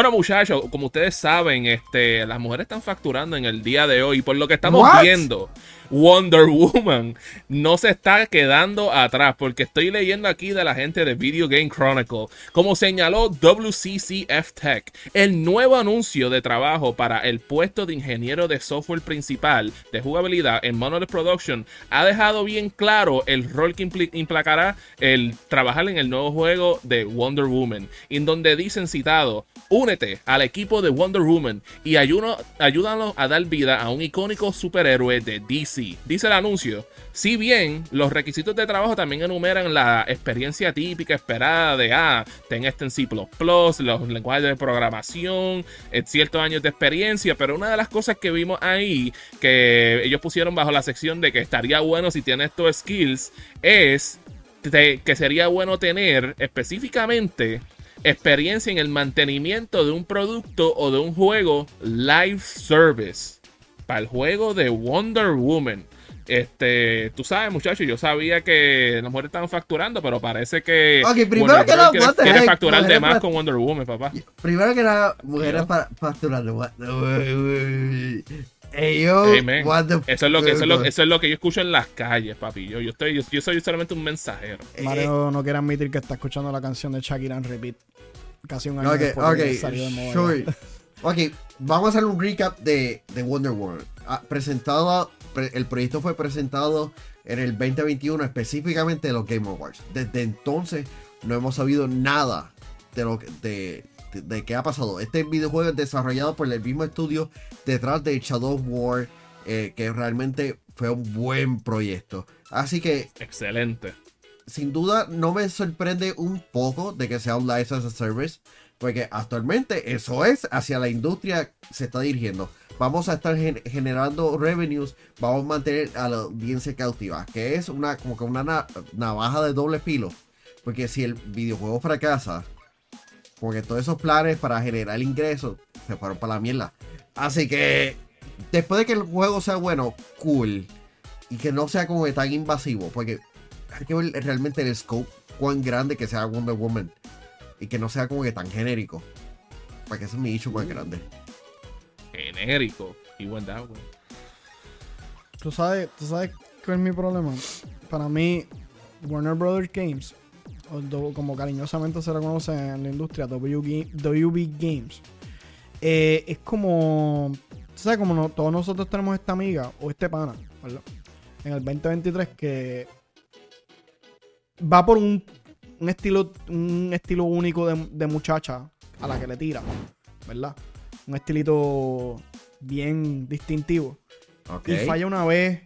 Bueno, muchachos, como ustedes saben, este, las mujeres están facturando en el día de hoy. Por lo que estamos viendo, Wonder Woman no se está quedando atrás. Porque estoy leyendo aquí de la gente de Video Game Chronicle. Como señaló WCCF Tech, el nuevo anuncio de trabajo para el puesto de ingeniero de software principal de jugabilidad en Monolith Production ha dejado bien claro el rol que implicará el trabajar en el nuevo juego de Wonder Woman. En donde dicen citado Únete al equipo de Wonder Woman y ayúdanos a dar vida a un icónico superhéroe de DC. Dice el anuncio. Si bien los requisitos de trabajo también enumeran la experiencia típica esperada de, ah, ten este en C++, los lenguajes de programación, eh, ciertos años de experiencia, pero una de las cosas que vimos ahí, que ellos pusieron bajo la sección de que estaría bueno si tienes estos skills, es que sería bueno tener específicamente experiencia en el mantenimiento de un producto o de un juego live service. Para el juego de Wonder Woman. Este, tú sabes, muchachos, yo sabía que las mujeres estaban facturando, pero parece que. Ok, primero que nada, quiere, facturar de más con Wonder Woman, papá. Primero que nada, mujeres facturando. eso, es lo que, eso, es lo, que yo escucho en las calles, papi. Yo, yo, estoy, yo, soy solamente un mensajero. Mario no quiere admitir que está escuchando la canción de Shakira en repeat casi un año okay, después salió de moda. ok, vamos a hacer un recap de, de Wonder Woman. Ah, presentado, el proyecto fue presentado en el 2021, específicamente de los Game Awards. Desde entonces no hemos sabido nada de lo de, de, qué ha pasado. Este videojuego es desarrollado por el mismo estudio detrás de Shadow of War, eh, que realmente fue un buen proyecto. Así que... Excelente sin duda no me sorprende un poco de que sea un live as a service, porque actualmente eso es hacia la industria se está dirigiendo. Vamos a estar generando revenues, vamos a mantener a la audiencia cautiva, que es una como que una navaja de doble filo, porque si el videojuego fracasa, porque todos esos planes para generar ingresos se fueron para la mierda. Así que después de que el juego sea bueno, cool, y que no sea como tan invasivo, porque hay que ver realmente el scope, cuán grande que sea Wonder Woman. Y que no sea como que tan genérico. Para que sea mi issue más grande. Genérico. Y buen Tú sabes, tú sabes cuál es mi problema. Para mí, Warner Brothers Games, o como cariñosamente se le conoce en la industria, WB, Games, eh, es como, tú sabes, como todos nosotros tenemos esta amiga o este pana, ¿verdad? En el 2023 que va por un, estilo un estilo único de, muchacha a la que le tira, ¿verdad? Un estilito bien distintivo. Y falla una vez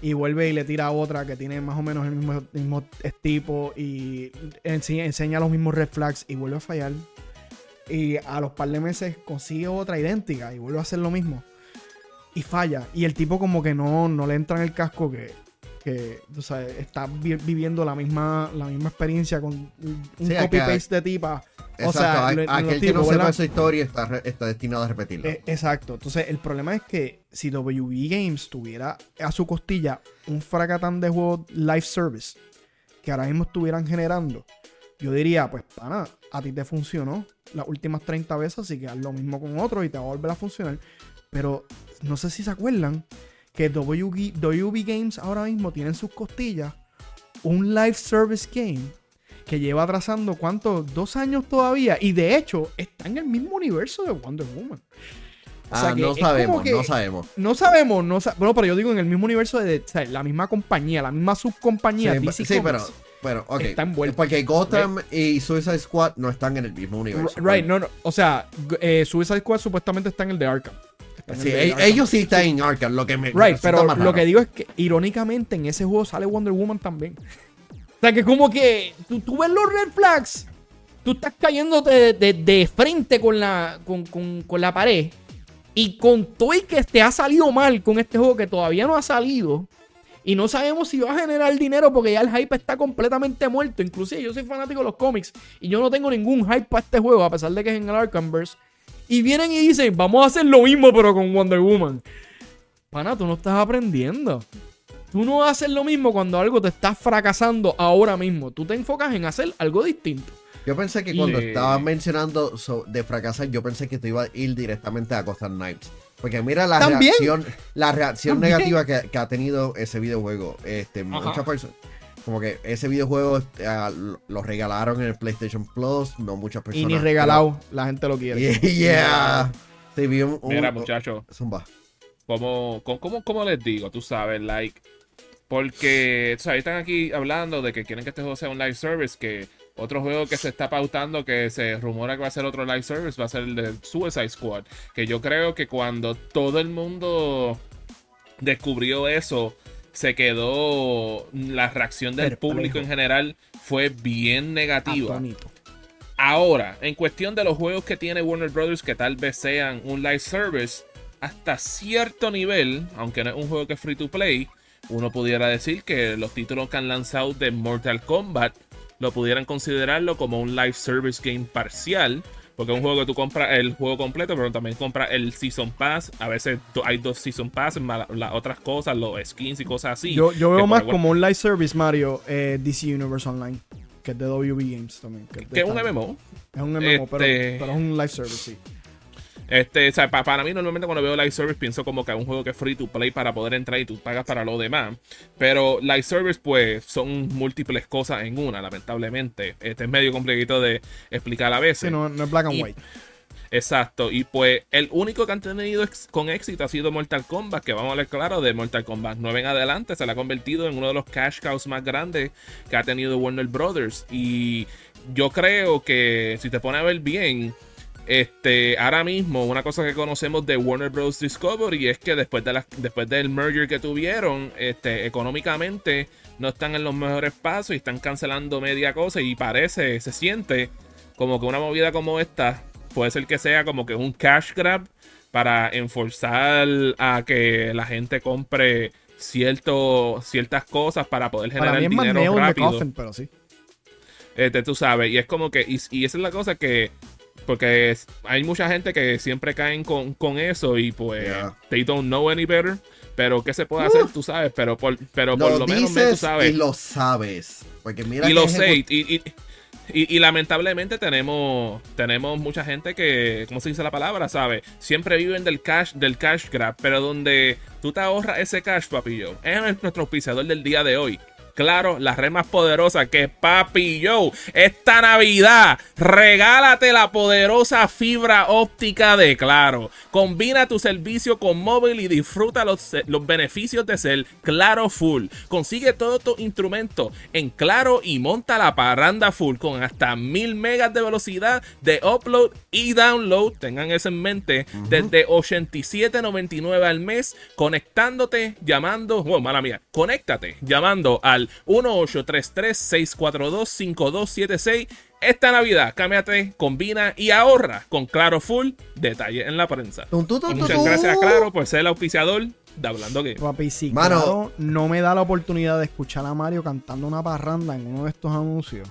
y vuelve y le tira a otra que tiene más o menos el mismo, mismo tipo y enseña, los mismos red flags y vuelve a fallar. Y a los par de meses consigue otra idéntica y vuelve a hacer lo mismo. Y falla. Y el tipo como que no, no le entra en el casco que que está viviendo la misma, la misma experiencia con un copy-paste de tipa. o sea, aquel que no sepa esa historia está, está destinado a repetirla. Eh, exacto. Entonces, el problema es que si WB Games tuviera a su costilla un fracatán de juegos live service que ahora mismo estuvieran generando, yo diría, pues, pana, a ti te funcionó las últimas 30 veces, así que haz lo mismo con otro y te va a volver a funcionar. Pero no sé si se acuerdan que WB, Games ahora mismo tiene en sus costillas un live service game que lleva atrasando cuántos, dos años todavía. Y de hecho, está en el mismo universo de Wonder Woman. ah, no sabemos, no sabemos. No sabemos, no bueno, pero yo digo en el mismo universo de la misma compañía, la misma subcompañía. Sí, sí pero, pero, ok. Porque Gotham y Suicide Squad no están en el mismo universo. Right, no, no. O sea, eh, Suicide Squad supuestamente está en el de Arkham. Sí, ellos sí están en Arkham, lo que me. Right, pero lo que digo es que irónicamente en ese juego sale Wonder Woman también. O sea que como que tú, tú ves los red flags, tú estás cayéndote de, de, frente con la, con, con, con, la pared. Y con todo y que te ha salido mal con este juego que todavía no ha salido. Y no sabemos si va a generar dinero porque ya el hype está completamente muerto. Inclusive yo soy fanático de los cómics y yo no tengo ningún hype para este juego, a pesar de que es en el Arkhamverse. Y vienen y dicen, vamos a hacer lo mismo pero con Wonder Woman. Pana, tú no estás aprendiendo. Tú no haces lo mismo cuando algo te está fracasando ahora mismo. Tú te enfocas en hacer algo distinto. Yo pensé que cuando estabas mencionando de fracasar, yo pensé que te iba a ir directamente a Costa Knights. Porque mira la reacción, la reacción negativa que, ha tenido ese videojuego. Este, muchas personas. Como que ese videojuego eh, lo regalaron en el PlayStation Plus. No muchas personas. Y ni regalado, la gente lo quiere. Yeah. mira, muchachos. Zumba. Como, como, como les digo, tú sabes, like. Porque, ¿sabes? Están aquí hablando de que quieren que este juego sea un live service. Que otro juego que se está pautando, que se rumora que va a ser otro live service, va a ser el de Suicide Squad. Que yo creo que cuando todo el mundo descubrió eso, se quedó. La reacción del público en general fue bien negativa. Ahora, en cuestión de los juegos que tiene Warner Brothers que tal vez sean un live service, hasta cierto nivel, aunque no es un juego que es free to play, uno pudiera decir que los títulos que han lanzado de Mortal Kombat lo pudieran considerarlo como un live service game parcial. Porque es un juego que tú compras el juego completo, pero también compras el Season Pass. A veces hay dos Season Pass, las otras cosas, los skins y cosas así. Yo, veo más como un live service, Mario, eh, DC Universe Online, que es de WB Games también. Que, es, un MMO. Es un MMO, pero, este pero, es un live service, sí. Este, para mí, normalmente cuando veo Live Service pienso como que es un juego que es free to play para poder entrar y tú pagas para lo demás. Pero Live Service, pues, son múltiples cosas en una, lamentablemente. Este es medio complicado de explicar a veces. Sí, no, es black and white. Exacto, y pues el único que han tenido con éxito ha sido Mortal Kombat, que vamos a ver claro, de Mortal Kombat 9 en adelante se le ha convertido en uno de los cash cows más grandes que ha tenido Warner Brothers. Y yo creo que si te pones a ver bien, este, ahora mismo, una cosa que conocemos de Warner Bros. Discovery es que después, de la, después del merger que tuvieron, este, económicamente no están en los mejores pasos y están cancelando media cosa y parece, se siente como que una movida como esta puede ser que sea como que un cash grab para enforzar a que la gente compre cierto, ciertas cosas para poder generar dinero rápido. pero sí. Este, tú sabes, y es como que, y, y esa es la cosa que porque hay mucha gente que siempre caen con, eso y pues they don't know any better. Pero ¿qué se puede hacer? Tú sabes, pero por, pero por lo, menos tú sabes. Y lo sabes. Porque mira y lo sé. Y, y, lamentablemente tenemos, tenemos mucha gente que, ¿cómo se dice la palabra? ¿Sabe? Siempre viven del cash, del cash grab, pero donde tú te ahorras ese cash, papillo, es nuestro auspiciador del día de hoy. Claro, la red más poderosa que Papi Yo. Esta Navidad, regálate la poderosa fibra óptica de Claro. Combina tu servicio con móvil y disfruta los, los beneficios de ser Claro Full. Consigue todo tu instrumento en Claro y monta la parranda full con hasta 1000 megas de velocidad de upload y download. Tengan eso en mente. Desde 87.99 al mes, conectándote, llamando. Oh, mala mía. Conéctate llamando al 1833-642-5276. Esta Navidad, cámbiate, combina y ahorra con Claro Full. Detalle en la prensa. muchas gracias a Claro por ser el auspiciador de Hablando que Papi, sí, Claro no me da la oportunidad de escuchar a Mario cantando una parranda en uno de estos anuncios.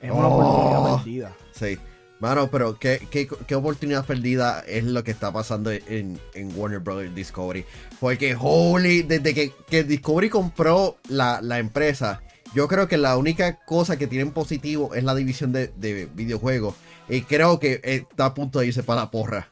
Es una oportunidad oh. perdida. Sí. Mano, pero ¿qué, qué, oportunidad perdida es lo que está pasando en, Warner Brothers Discovery. Porque, holy, desde que, Discovery compró la, empresa, yo creo que la única cosa que tienen positivo es la división de, de videojuegos. Y creo que está a punto de irse para la porra.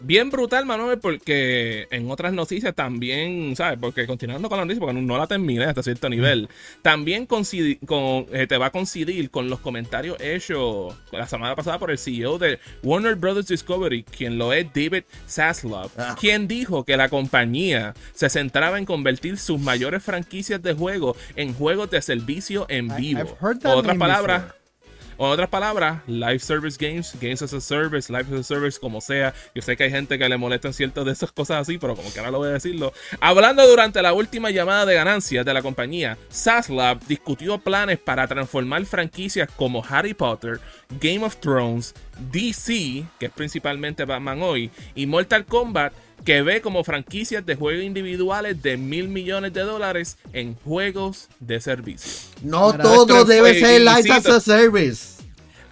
Bien brutal, Manuel, porque en otras noticias también, ¿sabes? Porque continuando con la noticia, porque no la terminé hasta cierto nivel, también con, eh, te va a coincidir con los comentarios hechos la semana pasada por el CEO de Warner Brothers Discovery, quien lo es David Zaslav, ah. quien dijo que la compañía se centraba en convertir sus mayores franquicias de juego en juegos de servicio en vivo. Otras palabras. O en otras palabras, live service games, games as a service, live as a service, como sea. Yo sé que hay gente que le molestan ciertas de esas cosas así, pero como que ahora lo voy a decirlo. Hablando durante la última llamada de ganancias de la compañía, Saslab discutió planes para transformar franquicias como Harry Potter, Game of Thrones, DC, que es principalmente Batman hoy, y Mortal Kombat que ve como franquicias de juegos individuales de mil millones de dólares en juegos de servicio. No todo debe ser y as a Service.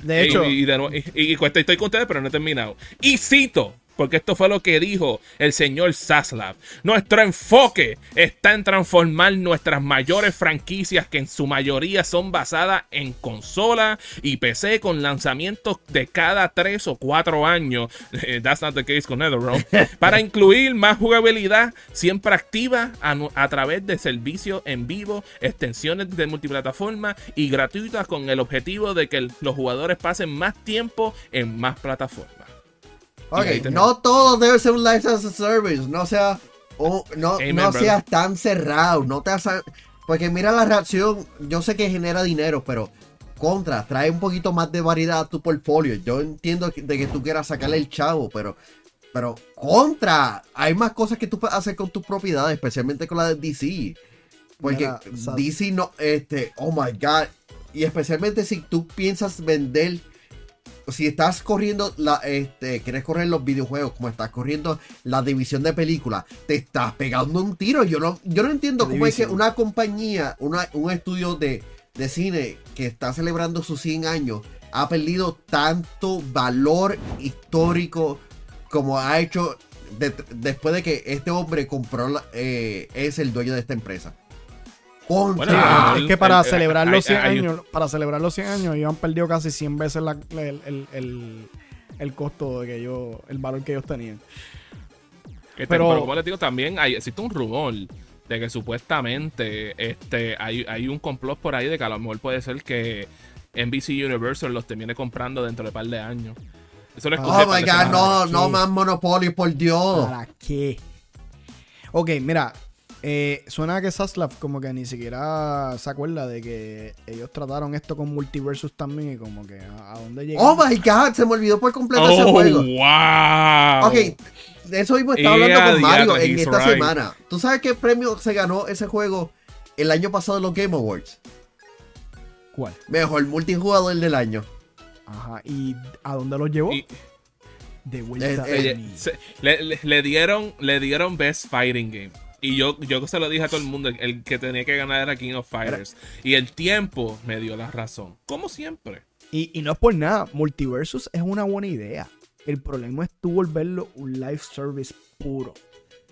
De hecho, y, y de nuevo- y- y- y cuesta- estoy con ustedes, pero no he terminado. Y cito, porque esto fue lo que dijo el señor Zaslav. Nuestro enfoque está en transformar nuestras mayores franquicias, que en su mayoría son basadas en consola y PC, con lanzamientos de cada tres o cuatro años. Eh, That's not the case con NetherRealm. para incluir más jugabilidad siempre activa a, través de servicios en vivo, extensiones de multiplataforma y gratuitas con el objetivo de que los jugadores pasen más tiempo en más plataformas. Ok, no todo debe ser un Light as a Service. No sea. o- no Amen, no brother. seas tan cerrado. No te hagas- Porque mira la reacción. Yo sé que genera dinero, pero. Contra, trae un poquito más de variedad a tu portfolio. Yo entiendo de que tú quieras sacarle el chavo, pero. Pero contra, hay más cosas que tú puedes hacer con tus propiedades, especialmente con la de DC. Porque Mira, DC no, este, oh my god. Y especialmente si tú piensas vender, si estás corriendo, la, este, quieres correr los videojuegos, como estás corriendo la división de películas, te estás pegando un tiro. Yo no, yo no entiendo ¿Qué cómo es que una compañía, una, un estudio de, de cine que está celebrando sus 100 años, ha perdido tanto valor histórico como ha hecho de- después de que este hombre compró, la- eh, es el dueño de esta empresa. Contra. Bueno, Ah, el- es que para el- celebrar los 100 hay- años, para celebrar los 100 años, ellos han perdido casi 100 veces la- el, el- el- el costo de que ellos, el valor que ellos tenían. Este, Pero- pero, como les digo, también hay, existe un rumor de que supuestamente este, hay, hay un complot por ahí de que a lo mejor puede ser que NBC Universal los termine comprando dentro de un par de años. Eso lo escuché Oh my god, no, ¿Para no más monopolio, por Dios. ¿Para qué? Ok, mira, eh, suena que Saslav como que ni siquiera se acuerda de que ellos trataron esto con Multiversus también y como que a, a dónde llegó. Oh my god, se me olvidó por completo ese Oh, juego. wow. Ok, de eso mismo estaba hablando Yeah, con Mario en esta right. semana. ¿Tú sabes qué premio se ganó ese juego el año pasado en los Game Awards? ¿Cuál? Mejor multijugador del año. Ajá, ¿y a dónde los llevó? Y- de vuelta Eh, a eh, mí. se- le, le- le dieron, le dieron Best Fighting Game. Y yo, yo se lo dije a todo el mundo, el, que tenía que ganar era King of Fighters. Y el tiempo me dio la razón. Como siempre. Y, y no es por nada, Multiversus es una buena idea. El problema es tú volverlo un live service puro.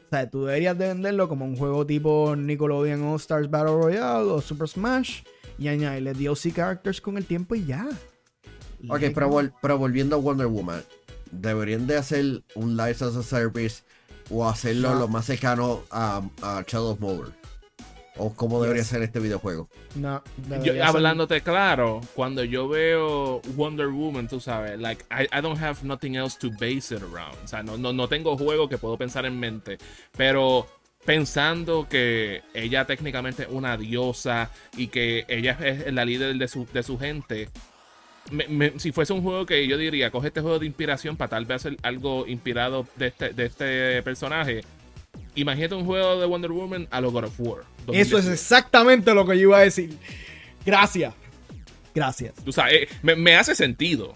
O sea, tú deberías de venderlo como un juego tipo Nickelodeon All Stars Battle Royale o Super Smash y añadirle DLC characters con el tiempo y ya. Ok, pero, vol- pero volviendo a Wonder Woman, deberían de hacer un Live as a Service o hacerlo No. lo más cercano a, a Shadow of Mordor. O cómo debería Yes. ser este videojuego. No, Yo, hablándote claro, cuando yo veo Wonder Woman, tú sabes, like, I, I don't have nothing else to base it around. O sea, no, no, no tengo juego que puedo pensar en mente. Pero pensando que ella técnicamente es una diosa y que ella es la líder de su, de su gente. Me- me- si fuese un juego que yo diría, coge este juego de inspiración para tal vez hacer algo inspirado de este, de este personaje. Imagínate un juego de Wonder Woman a lo God of War. Eso es 2018. exactamente lo que yo iba a decir. Gracias. Gracias. Tú sabes, eh, me, me hace sentido.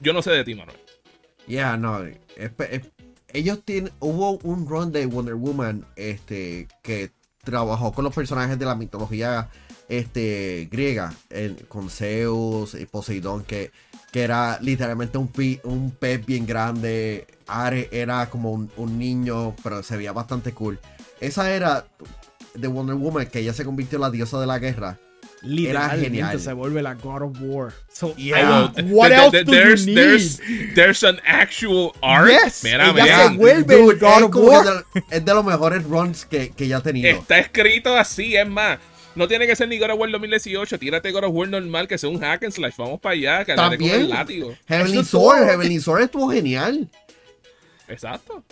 Yo no sé de ti, Manuel. Ya, no. es- es- ellos tienen. Hubo un run de Wonder Woman este, que trabajó con los personajes de la mitología este, griega, en- con Zeus y Poseidón, que, que era literalmente un, pi- un pez bien grande. Ares era como un, un niño, pero se veía bastante cool. Esa era de Wonder Woman, que ella se convirtió en la diosa de la guerra. Literalmente genial. se vuelve la God of War. So, Yeah. I mean, what else do there's, you there's, need? there's an actual art. Yes, Mira, ella se vuelve el Dude, God es of War. que de- es de los mejores runs que, que ya ha tenido. Está escrito así, es más. No tiene que ser ni God of War 2018. Tírate God of War normal, que sea un hack and slash. Vamos para allá, que con También. el látigo. Heavenly Sword. Heavenly Sword estuvo genial. Exacto.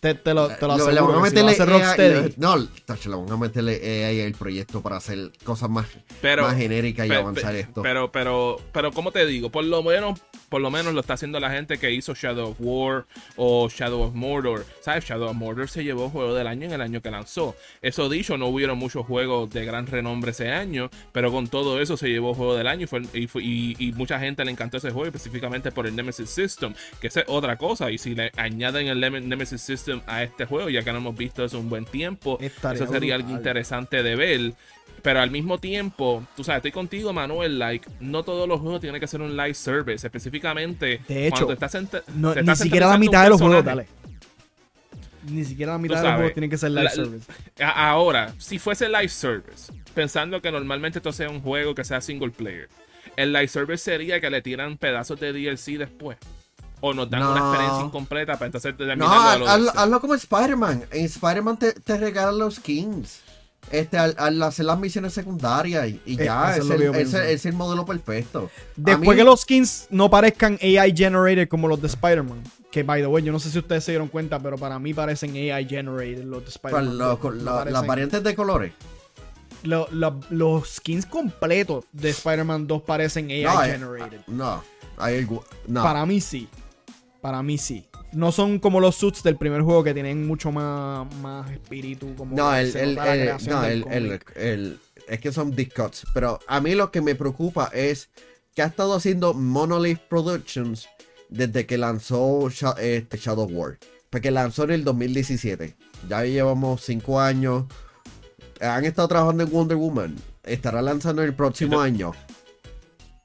Te, te lo, te lo Lo- le aseguro. van a si meterle AI, Rocksteady, no, tacho, le van a meterle AI al proyecto para hacer cosas más, Pero, más genéricas y pe- avanzar pe- esto. Pero, pero, pero, ¿cómo te digo? Por lo menos por lo menos lo está haciendo la gente que hizo Shadow of War o Shadow of Mordor. ¿Sabes? Shadow of Mordor se llevó juego del año en el año que lanzó. Eso dicho, no hubieron muchos juegos de gran renombre ese año, pero con todo eso se llevó juego del año y, y, mucha gente le encantó ese juego específicamente por el Nemesis System, que es otra cosa. Y si le añaden el Nemesis System a este juego, ya que no hemos visto eso un buen tiempo, eso sería algo interesante de ver. Pero al mismo tiempo, tú sabes, estoy contigo, Manuel. Like, no todos los juegos tienen que ser un live service. Específicamente, de hecho, cuando estás, ni siquiera la mitad de los juegos, dale. Ni siquiera la mitad de los juegos tienen que ser live service. Ahora, si fuese live service, pensando que normalmente esto sea un juego que sea single player, el live service sería que le tiran pedazos de DLC después. O nos dan una experiencia incompleta para entonces No, hazlo, como Spider-Man. En Spider-Man te, te regalan los skins este, al, hacer las misiones secundarias y, eh, ya, es, es, el, modelo perfecto. Después que los skins no parezcan AI generated como los de Spider-Man, que by the way, yo no sé si ustedes se dieron cuenta, pero para mí parecen AI generated los de Spider-Man. las variantes de colores. los skins completos de Spider-Man 2 parecen AI eh, generated. no, hay, no. Para mí sí. Para mí sí no son como los suits del primer juego que tienen mucho más, más espíritu. Como no, el, el, no el, es que son discuts. Pero a mí lo que me preocupa es que ha estado haciendo Monolith Productions desde que lanzó este Shadow War. Porque lanzó en el 2017. Ya llevamos 5 años. Han estado trabajando en Wonder Woman. Estará lanzando el próximo año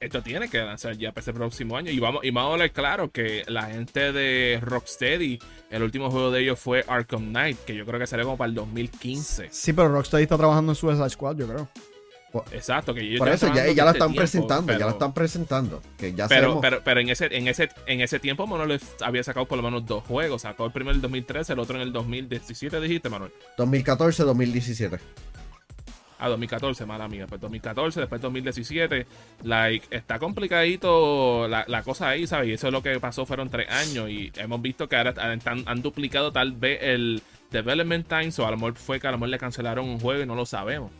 esto tiene que lanzar ya para ese próximo año. Y vamos, y vamos a hablar claro que la gente de Rocksteady, el último juego de ellos fue Arkham Knight, que yo creo que salió como para el 2015. Sí, pero Rocksteady está trabajando en Suicide Squad, yo creo. Exacto, que ellos Por eso ya, ya lo están presentando, ya lo están presentando. Que ya pero, pero, pero en ese, en ese, en ese tiempo Monolith había sacado por lo menos dos juegos. Sacó el primero en el 2013, el otro en el 2017, dijiste, Manuel. 2014, 2017. A 2014, mala mía. Pues 2014, después 2017. Like, está complicadito la, la, cosa ahí, ¿sabes? Y eso es lo que pasó, fueron tres años. Y hemos visto que ahora han, han duplicado tal vez el development time. O a lo mejor fue que a lo mejor le cancelaron un juego y no lo sabemos.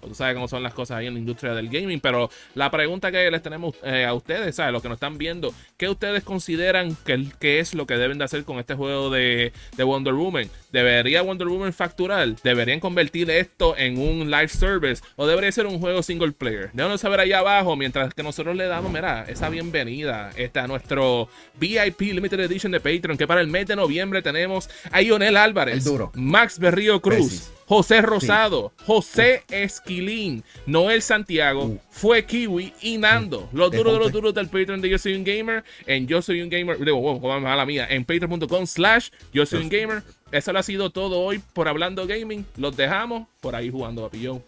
Tú sabes cómo son las cosas ahí en la industria del gaming. Pero la pregunta que les tenemos eh, a ustedes, ¿sabes? Los que nos están viendo, ¿qué ustedes consideran que, que, es lo que deben de hacer con este juego de, de, Wonder Woman? ¿Debería Wonder Woman facturar? ¿Deberían convertir esto en un live service? ¿O debería ser un juego single player? Déjanos saber allá abajo mientras que nosotros le damos, mira, esa bienvenida este, a nuestro VIP Limited Edition de Patreon. Que para el mes de noviembre tenemos a Ionel Álvarez, Max Berrío Cruz. José Rosado, José Esquilín, Noel Santiago, uh. fue Kiwi y Nando. Los duros de los duros del Patreon de Yo Soy Un Gamer. En Yo Soy Un Gamer, digo, a la mía, en patreon.com slash Yo Soy Un Gamer. Eso lo ha sido todo hoy por Hablando Gaming. Los dejamos por ahí jugando a pillón.